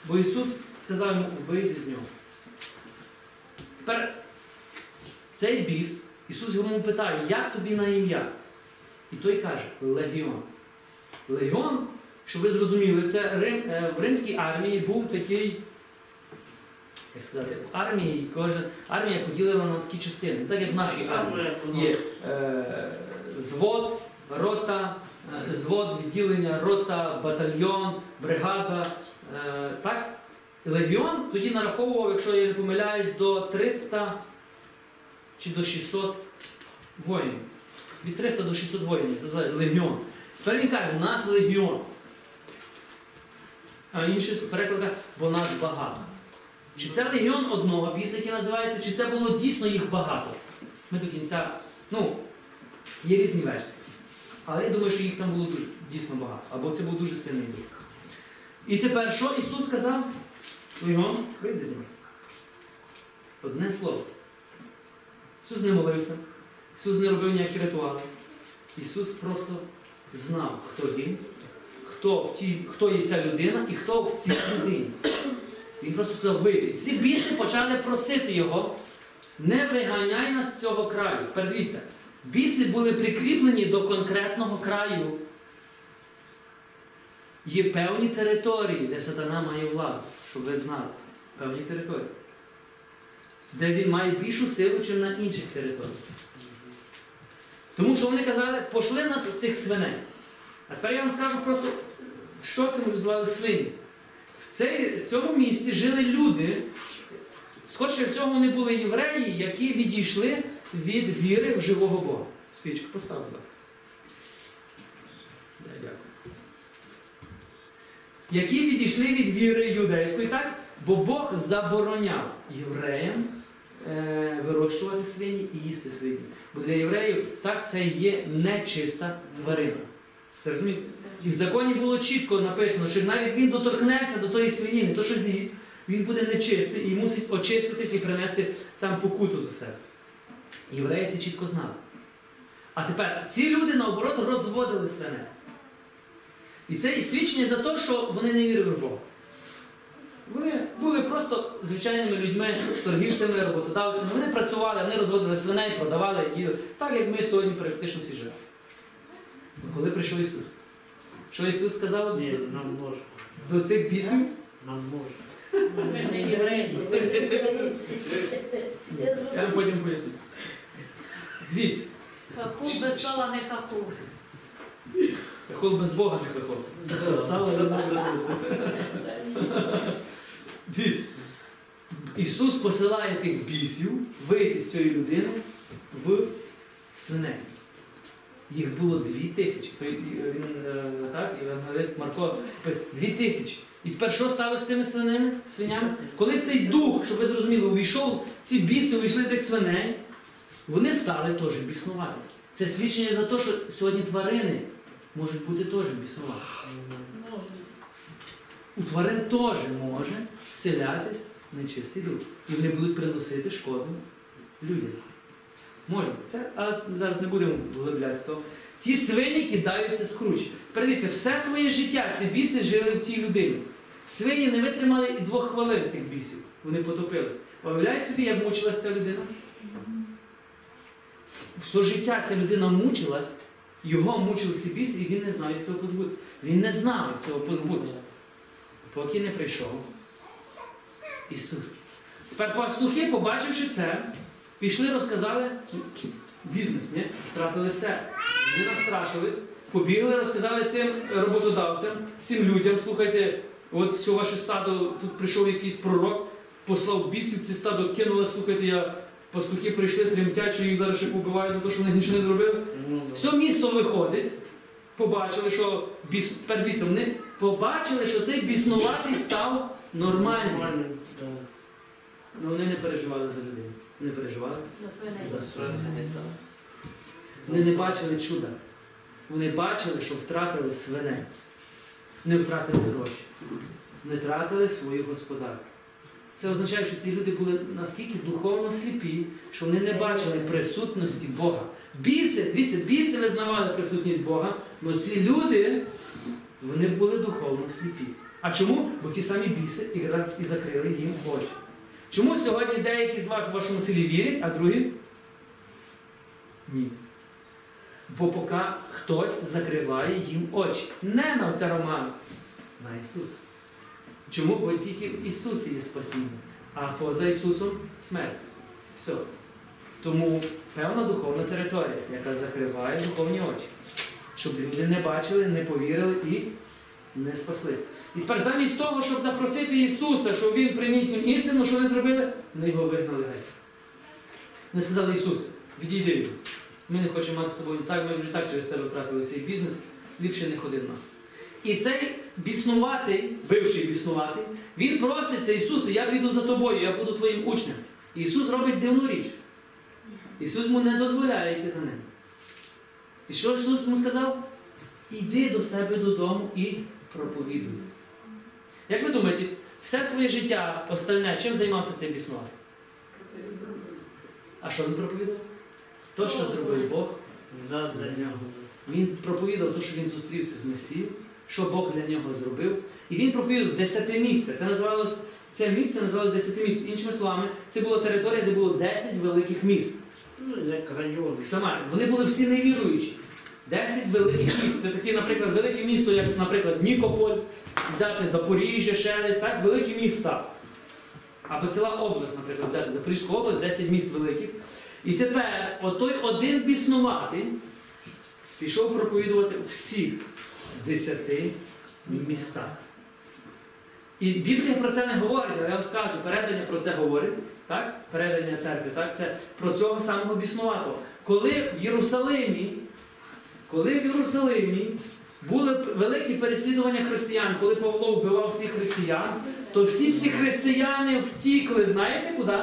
Бо Ісус сказав йому, вийди з нього. Тепер цей біс, Ісус йому питає, як тобі на ім'я? І той каже, легіон. Легіон, щоб ви зрозуміли, це Рим, е, в римській армії був такий, як сказати, в армії кожен, армія поділена на такі частини. Так як в нашій армії є е, звод, рота, е, звод, відділення, рота, батальйон, бригада. Е, так? Легіон тоді нараховував, якщо я не помиляюсь, до 300 чи до 600 воїнів. Від 300 до 600 воїнів. Це легіон. Тепер він каже, у нас легіон. А інші переклади, бо нас багато. Чи це легіон одного біса, який називається, чи це було дійсно їх багато? Ми до кінця, ну, є різні версії. Але я думаю, що їх там було дуже, дійсно багато. Або це був дуже сильний дух. І тепер що Ісус сказав? Легіон, вийди з ним. Одне слово. Ісус не молився, Ісус не робив ніякі ритуали. Ісус просто знав, хто він, хто, в тій- хто є ця людина і хто в цій людині. Він просто сказав вийти. Ці біси почали просити його, не виганяй нас з цього краю. Передивіться, біси були прикріплені до конкретного краю. Є певні території, де сатана має владу, щоб ви знали. Певні території. Де він має більшу силу, ніж на інших територіях. Тому що вони казали, пошли нас в тих свиней. А тепер я вам скажу просто, що символізували свині. В цей- в цьому місті жили люди, скорше всього, вони були євреї, які відійшли від віри в живого Бога. Свічку постав, будь ласка. Які відійшли від віри юдейської, так? Бо Бог забороняв євреям вирощувати свині і їсти свині. Бо для євреїв так це є нечиста тварина. Це розумієте? І в законі було чітко написано, що навіть він доторкнеться до тої свиніни, то що з'їсть, він буде нечистий і мусить очиститись і принести там покуту за себе. Євреї це чітко знали. А тепер ці люди наоборот розводили свиней. І це і свідчення за те, що вони не вірили в Бога. Вони були просто звичайними людьми, торгівцями, роботодавцями. Вони працювали, вони розводили свиней, продавали, їли. Так як ми сьогодні практично всі живемо. Ну, Коли прийшов Ісус. Що Ісус сказав Ні, нам можна. до цих бісів? Нам можна. Я вам потім поясню. Дивіться, Хаху без сала не хаху. хол без Бога не виходить. Сало не їсти. Дивіться. Ісус посилає тих бісів вийти з цієї людини в свиней. Їх було дві тисячі. Він е, євангелист Марко дві тисячі. І тепер що сталося з тими свиними, свинями? Коли цей дух, щоб ви зрозуміли, увійшов, ці біси увійшли тих свиней, вони стали теж біснувати. Це свідчення за те, що сьогодні тварини можуть бути теж біснувати. У тварин теж може вселятись нечистий дух. І вони будуть приносити шкоду людям. Може. Це, але зараз не будемо вглиблятися. в то. Ті свині кидаються з кручі. Передивіться, все своє життя ці біси жили в цій людині. Свині не витримали і двох хвилин тих бісів. Вони потопились. Уявляєте собі, як мучилась ця людина? Все життя ця людина мучилась, його мучили ці біси, і він не знав, як цього позбутися. Він не знав, як цього позбутися поки не прийшов Ісус. Тепер пастухи, побачивши це, пішли, розказали бізнес, ні? втратили все. Вони настрашились, побігли, розказали цим роботодавцям, всім людям, слухайте, от все ваше стадо, тут прийшов якийсь пророк, послав бісів, це стадо кинуло, слухайте, я, пастухи прийшли, тремтять, що їх зараз ще побивають за те, що вони нічого не зробили. Ну. Все місто виходить, побачили, що біс... тепер дивіться, вони побачили, що цей біснуватий став нормальним. Але вони не переживали за людей. Не переживали. За да. Вони не бачили чуда. Вони бачили, що втратили свиней. Не втратили гроші. Не втратили свою господарку. Це означає, що ці люди були наскільки духовно сліпі, що вони не бачили присутності Бога. Біси, дивіться, біси визнавали присутність Бога, але ці люди вони були духовно сліпі. А чому? Бо ті самі біси і закрили їм очі. Чому сьогодні деякі з вас в вашому селі вірять, а другі ні. Бо поки хтось закриває їм очі. Не на оця Романа, на Ісуса. Чому? Бо тільки в Ісусі є спасіння, а поза Ісусом смерть. Все. Тому певна духовна територія, яка закриває духовні очі. Щоб люди не бачили, не повірили і не спаслись. І тепер замість того, щоб запросити Ісуса, щоб Він приніс їм істину, що вони зробили? Вони його вигнали геть. Вони сказали Ісус, відійди від нас. Ми не хочемо мати з тобою так, ми вже так через тебе втратили свій бізнес, ліпше не ходи в нас. І цей біснуватий, бивший біснуватий, він проситься Ісуса, я піду за тобою, я буду твоїм учнем. І Ісус робить дивну річ. Ісус йому не дозволяє йти за ним. І що Ісус йому сказав? Іди до себе додому і проповідуй. Як ви думаєте, все своє життя остальне, чим займався цей біснуватий? А що він проповідав? То, що зробив Бог. Для нього. Він проповідав те, що він зустрівся з Месією, що Бог для нього зробив. І він проповідав десяте місце. Це називалось, це місце називалось десяте місце. Іншими словами, це була територія, де було 10 великих міст. Ну, як район. Сама, вони були всі невіруючі. 10 великих міст. Це таке, наприклад, велике місто, як, наприклад, Нікополь, взяти Запоріжжя, Шелест, так, великі міста. Або ціла область, наприклад, взяти Запорізьку область, 10 міст великих. І тепер отой один біснуватий пішов проповідувати всіх 10 містах. І Біблія про це не говорить, але я вам скажу, передання про це говорить, так? передання церкви, так? це про цього самого біснуватого. Коли в Єрусалимі, коли в Єрусалимі були великі переслідування християн, коли Павло вбивав всіх християн, то всі ці християни втікли, знаєте куди?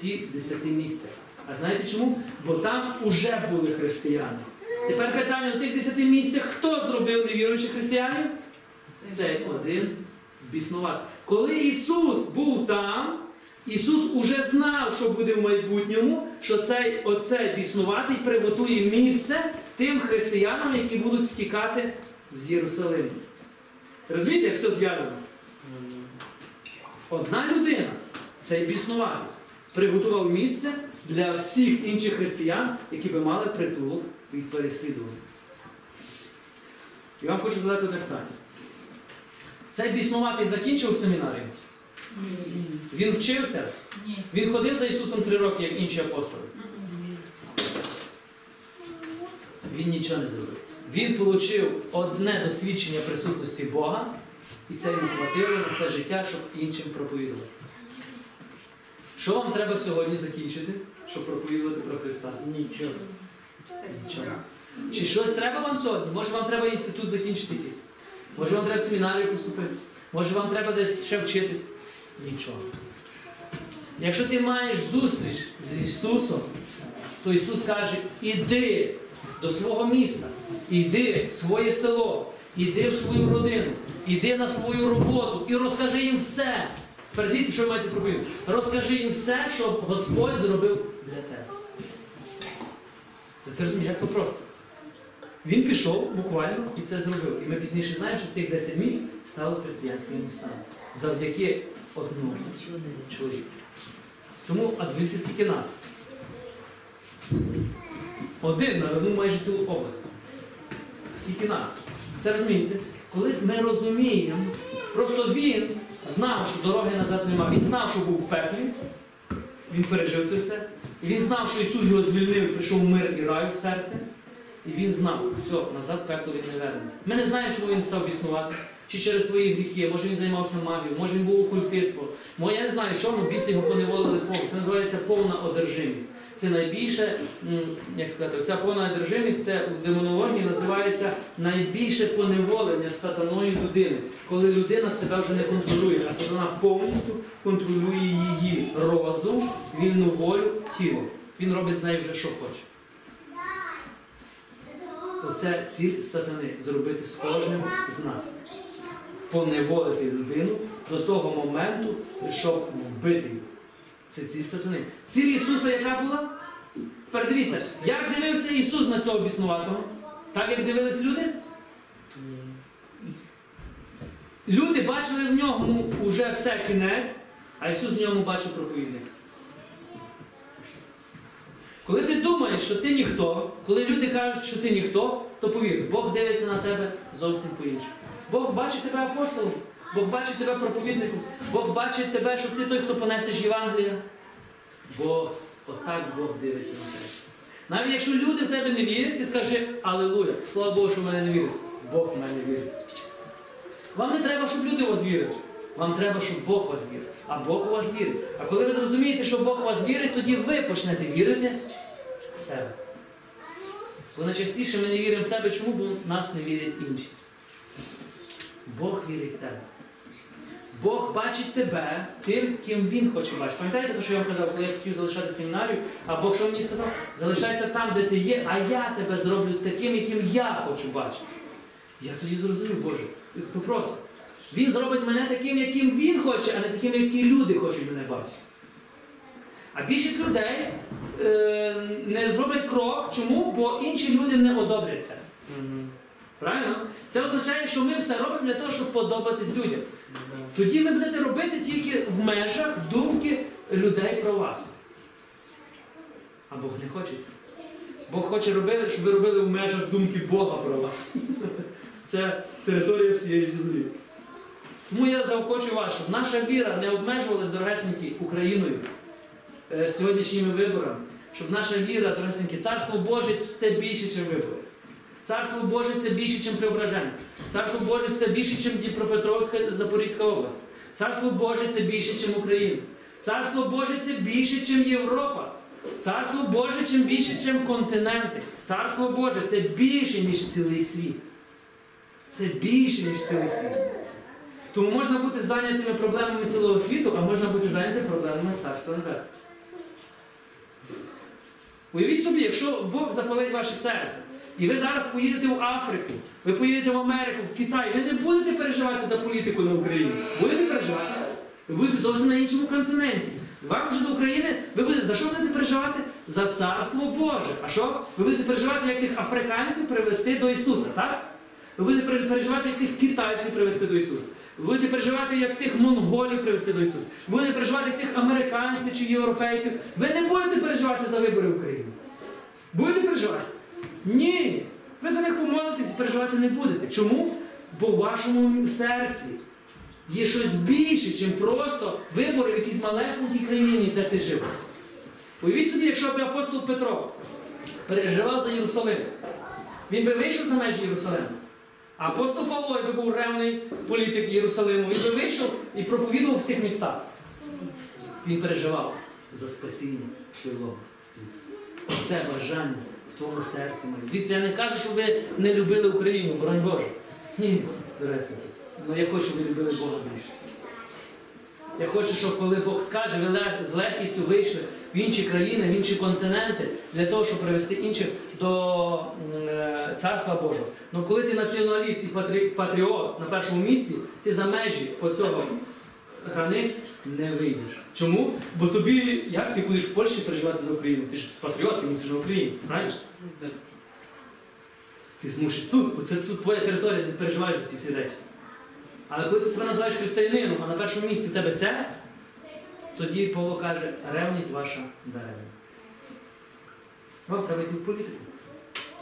Ці десяти місця. А знаєте чому? Бо там уже були християни. Тепер питання у тих десяти місцях, хто зробив невіруючих християнів? Це один біснуватий. Коли Ісус був там, Ісус уже знав, що буде в майбутньому, що цей оцей біснуватий приготує місце тим християнам, які будуть втікати з Єрусалиму. Розумієте, як все зв'язано? Одна людина, цей біснуватий, приготував місце для всіх інших християн, які би мали притулок від переслідування. І вам хочу задати одне питання. Цей біснуватий закінчив семінарію? Він вчився? Ні. Він ходив за Ісусом три роки, як інші апостоли. Він нічого не зробив. Він отримав одне досвідчення присутності Бога, і це йому хватило на все життя, щоб іншим проповідувати. Що вам треба сьогодні закінчити, щоб проповідувати про Христа? Нічого. Нічого. Чи щось треба вам сьогодні? Може вам треба інститут закінчити якийсь? Може вам треба в семінарію поступити? Може вам треба десь ще вчитись? Нічого. Якщо ти маєш зустріч з Ісусом, то Ісус каже, іди до свого міста, іди в своє село, іди в свою родину, іди на свою роботу і розкажи їм все. Передивіться, що ви маєте проповідати. Розкажи їм все, що Господь зробив для тебе. Це розумієте, як то просто. Він пішов буквально і це зробив. І ми пізніше знаємо, що цих 10 місць стали християнськими містами. Завдяки одному чоловіку. Тому, а дивіться, скільки нас. Один навернув майже цілу область. Скільки нас. Це розумієте? Коли ми розуміємо, просто він знав, що дороги назад нема. Він знав, що був в пеклі. Він пережив це все. І він знав, що Ісус його звільнив, і прийшов мир і рай в серце. І він знав, все, назад пекло не вернеться. Ми не знаємо, чому він став біснувати. Чи через свої гріхи, може він займався магією, може він був окультистом. Я не знаю, що ми біси його поневолили повністю. Це називається повна одержимість. Це найбільше, як сказати, ця повна одержимість це в демонології називається найбільше поневолення сатаною людини, коли людина себе вже не контролює, а сатана повністю контролює її розум, вільну волю, тіло. Він робить з нею вже що хоче. Оце ціль сатани зробити з кожним з нас. Поневолити людину до того моменту, щоб вбити її. Це ціль сатани. Ціль Ісуса яка була? Передивіться, як дивився Ісус на цього біснуватого? Так як дивились люди? Люди бачили в ньому вже все кінець, а Ісус в ньому бачив проповідника. Коли ти думаєш, що ти ніхто, коли люди кажуть, що ти ніхто, то повір, Бог дивиться на тебе зовсім по-іншому. Бог бачить тебе апостолом, Бог бачить тебе проповідником, Бог бачить тебе, що ти той, хто понесеш Євангелія. Бог, отак Бог дивиться на тебе. Навіть якщо люди в тебе не вірять, ти скажи Аллилуйя, слава Богу, що в мене не вірять. Бог в мене вірить. Вам не треба, щоб люди вас вірили. Вам треба, щоб Бог вас вірить. А Бог у вас вірить. А коли ви зрозумієте, що Бог у вас вірить, тоді ви почнете вірити в себе. Бо найчастіше ми не віримо в себе, чому? Бо нас не вірять інші. Бог вірить в тебе. Бог бачить тебе тим, ким Він хоче бачити. Пам'ятаєте, те, що я вам казав, коли я хотів залишати семінарію, а Бог що мені сказав? Залишайся там, де ти є, а я тебе зроблю таким, яким я хочу бачити. Я тоді зрозумів, Боже, то просто. Він зробить мене таким, яким він хоче, а не таким, які люди хочуть мене бачити. А більшість людей е, не зроблять крок. Чому? Бо інші люди не одобрять це. Правильно? Це означає, що ми все робимо для того, щоб подобатись людям. Тоді ви будете робити тільки в межах думки людей про вас. А Бог не хоче це. Бог хоче робити, щоб ви робили в межах думки Бога про вас. Це територія всієї землі. Тому я заохочу вас, щоб наша віра не обмежувалась дорогесенькі Україною е, сьогоднішніми виборами. Щоб наша віра, дорогесенькі, царство Боже це більше, ніж вибори. Царство Боже це більше, ніж Преображення. Царство Боже це більше, ніж Дніпропетровська Запорізька область. Царство Боже це більше, ніж Україна. Царство Боже це більше, ніж Європа. Царство Боже чим більше, ніж континенти. Царство Боже це більше, ніж цілий світ. Це більше, ніж цілий світ. Тому можна бути зайнятими проблемами цілого світу, а можна бути зайнятими проблемами Царства Небесного. Уявіть собі, якщо Бог запалить ваше серце, і ви зараз поїдете в Африку, ви поїдете в Америку, в Китай, ви не будете переживати за політику на Україні. Будете переживати? Ви будете зовсім на іншому континенті. Вам вже до України, ви будете за що будете переживати? За царство Боже. А що? Ви будете переживати, як тих африканців привести до Ісуса, так? Ви будете переживати, як тих китайців привести до Ісуса. Будете переживати, як тих монголів привести до Ісуса. Будете переживати, як тих американців чи європейців. Ви не будете переживати за вибори України. Будете переживати? Ні. Ви за них помолитесь і переживати не будете. Чому? Бо в вашому серці є щось більше, ніж просто вибори в якійсь малесенькій країні, де ти живеш. Уявіть собі, якщо б апостол Петро переживав за Єрусалим, він би вийшов за межі Єрусалиму. Апостол Павло, якби був ревний політик Єрусалиму, він би вийшов і проповідував у всіх містах. Він переживав за спасіння цілого світу. Це бажання в твоєму серці моє. Дивіться, я не кажу, що ви не любили Україну, боронь Боже. Ні, дорослики. Ну я хочу, щоб ви любили Бога більше. Я хочу, щоб коли Бог скаже, ви з легкістю вийшли в інші країни, в інші континенти для того, щоб привести інших до е, Царства Божого. Ну коли ти націоналіст і патріот на першому місці, ти за межі оцього границь не вийдеш. Чому? Бо тобі, як ти будеш в Польщі переживати за Україну? Ти ж патріот, ти мусиш на Україні, правильно? Ти змушиш тут, бо це тут твоя територія, ти переживаєш за ці всі речі. Але коли ти себе називаєш християнином, а на першому місці тебе це, тоді Павло каже, ревність ваша даремна. Вам треба йти в політику.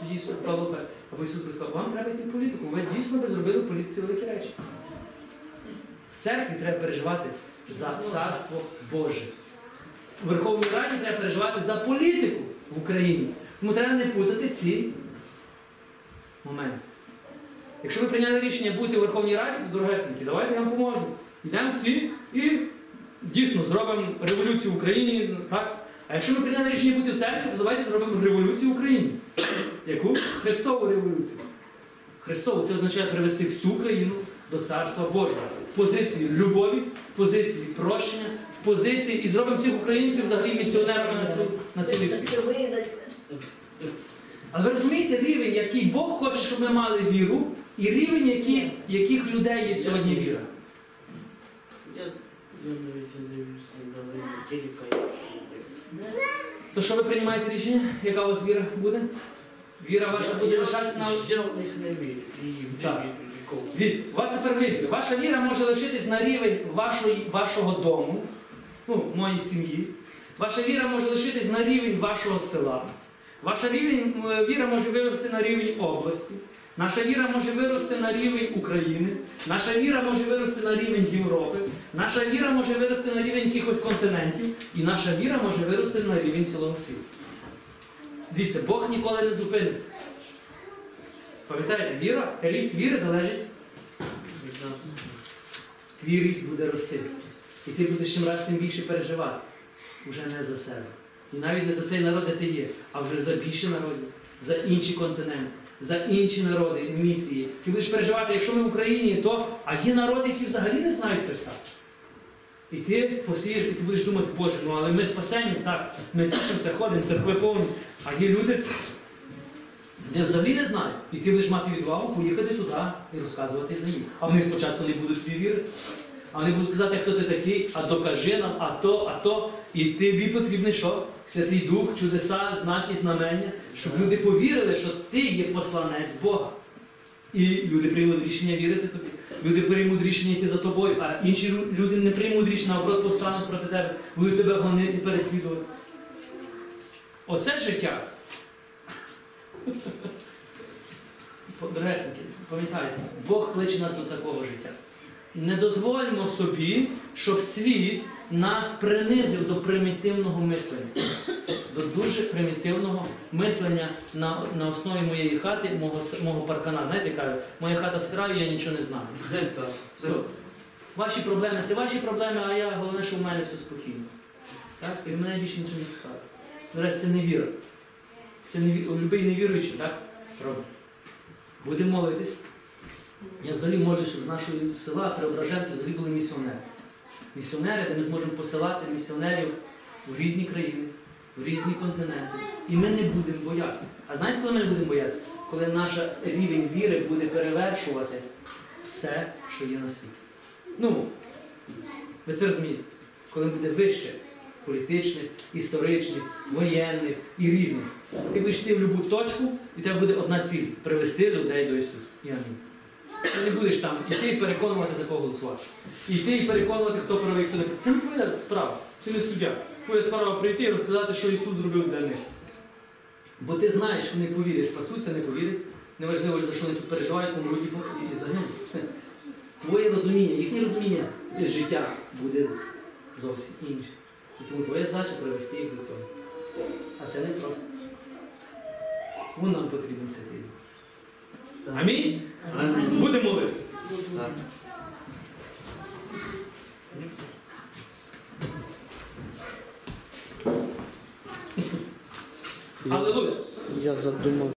Тоді Павло каже, або Ісус би сказав, вам треба йти в політику. Ви дійсно би зробили в політиці великі речі. В церкві треба переживати за царство Боже. У Верховній Раді треба переживати за політику в Україні. Тому треба не путати ці моменти. Якщо ви прийняли рішення бути у Верховній Раді, то дорогесенькі, давайте я вам поможу. Йдемо всі і дійсно зробимо революцію в Україні. Так? А якщо ми прийняли рішення бути в церкві, то давайте зробимо революцію в Україні. Яку? Христову революцію. Христову це означає привести всю країну до Царства Божого. В позиції любові, в позиції прощення, в позиції і зробимо всіх українців взагалі місіонерами на, цю, на цілий світ. Але ви розумієте рівень, який Бог хоче, щоб ми мали віру, і рівень, який, яких людей є сьогодні віра. То що ви приймаєте рішення? Яка у вас віра буде? Віра ваша буде лишатися на. Я в них не вірю. І не Так. вірю нікому. Дивіться, у вас тепер вибір. Ваша віра може лишитись на рівень вашої, вашого дому, ну, моїй сім'ї. Ваша віра може лишитись на рівень вашого села. Ваша рівень, е, віра може вирости на рівень області. Наша віра може вирости на рівень України. Наша віра може вирости на рівень Європи. Наша віра може вирости на рівень якихось континентів. І наша віра може вирости на рівень цілого світу. Дивіться, Бог ніколи не зупиниться. Пам'ятаєте, віра, ріст віри залежить Від нас. твій ріст буде рости. І ти будеш чим раз тим більше переживати. Уже не за себе. І навіть не за цей народ, де ти є, а вже за більше народів, за інші континенти, за інші народи, місії. Ти будеш переживати, якщо ми в Україні, то а є народи, які взагалі не знають Христа. І ти посієш, і ти будеш думати, Боже, ну але ми спасені, так, ми тішимося, ходимо, церкви повні. А є люди, де взагалі не знають. І ти будеш мати відвагу поїхати туди і розказувати за їх. А вони спочатку не будуть тобі вірити. А вони будуть казати, хто ти такий, а докажи нам, а то, а то. І тобі потрібний що? Святий Дух, чудеса, знаки, знамення, щоб люди повірили, що ти є посланець Бога. І люди приймуть рішення вірити тобі. Люди приймуть рішення йти за тобою, а інші люди не приймуть рішення, наоборот, постануть проти тебе, будуть тебе гонити, переслідувати. Оце життя. Дорогесеньки, пам'ятайте, Бог кличе нас до такого життя. Не дозвольмо собі, щоб світ нас принизив до примітивного мислення, до дуже примітивного мислення на, на основі моєї хати, мого, мого паркана. Знаєте, кажуть, моя хата з краю, я нічого не знаю. Все. Ваші проблеми це ваші проблеми, а я головне, що в мене все спокійно. Так? І мене більше нічого не цікавить. До речі, це не віра. Це не ві- любий невіруючий, так? Робить. Будемо молитись. Я взагалі молюсь, щоб з нашого села Преображенки взагалі були місіонери. Місіонери, де ми зможемо посилати місіонерів в різні країни, в різні континенти. І ми не будемо боятися. А знаєте, коли ми не будемо боятися? Коли наш рівень віри буде перевершувати все, що є на світі. Ну, ви це розумієте? Коли буде вище політичних, історичних, воєнних і різних. Ти будеш йти в будь-яку точку, і в тебе буде одна ціль привести людей до Ісуса. І амінь. Ти не будеш там іти і переконувати, за кого голосувати. Іти і переконувати, хто правий, хто не правий. Це не твоя справа. Ти не суддя. Твоя справа прийти і розказати, що Ісус зробив для них. Бо ти знаєш, що вони повірять, спасуться, не повірять. Неважливо, за що вони тут переживають, і по- і загинуть. Твоє розуміння, їхнє розуміння життя буде зовсім інше. І тому твоя задача привести їх до цього. А це не просто. Тому нам потрібен святий. Дух. Амінь? Амінь. Будемо молитися. Аллилуйя. Я задумав.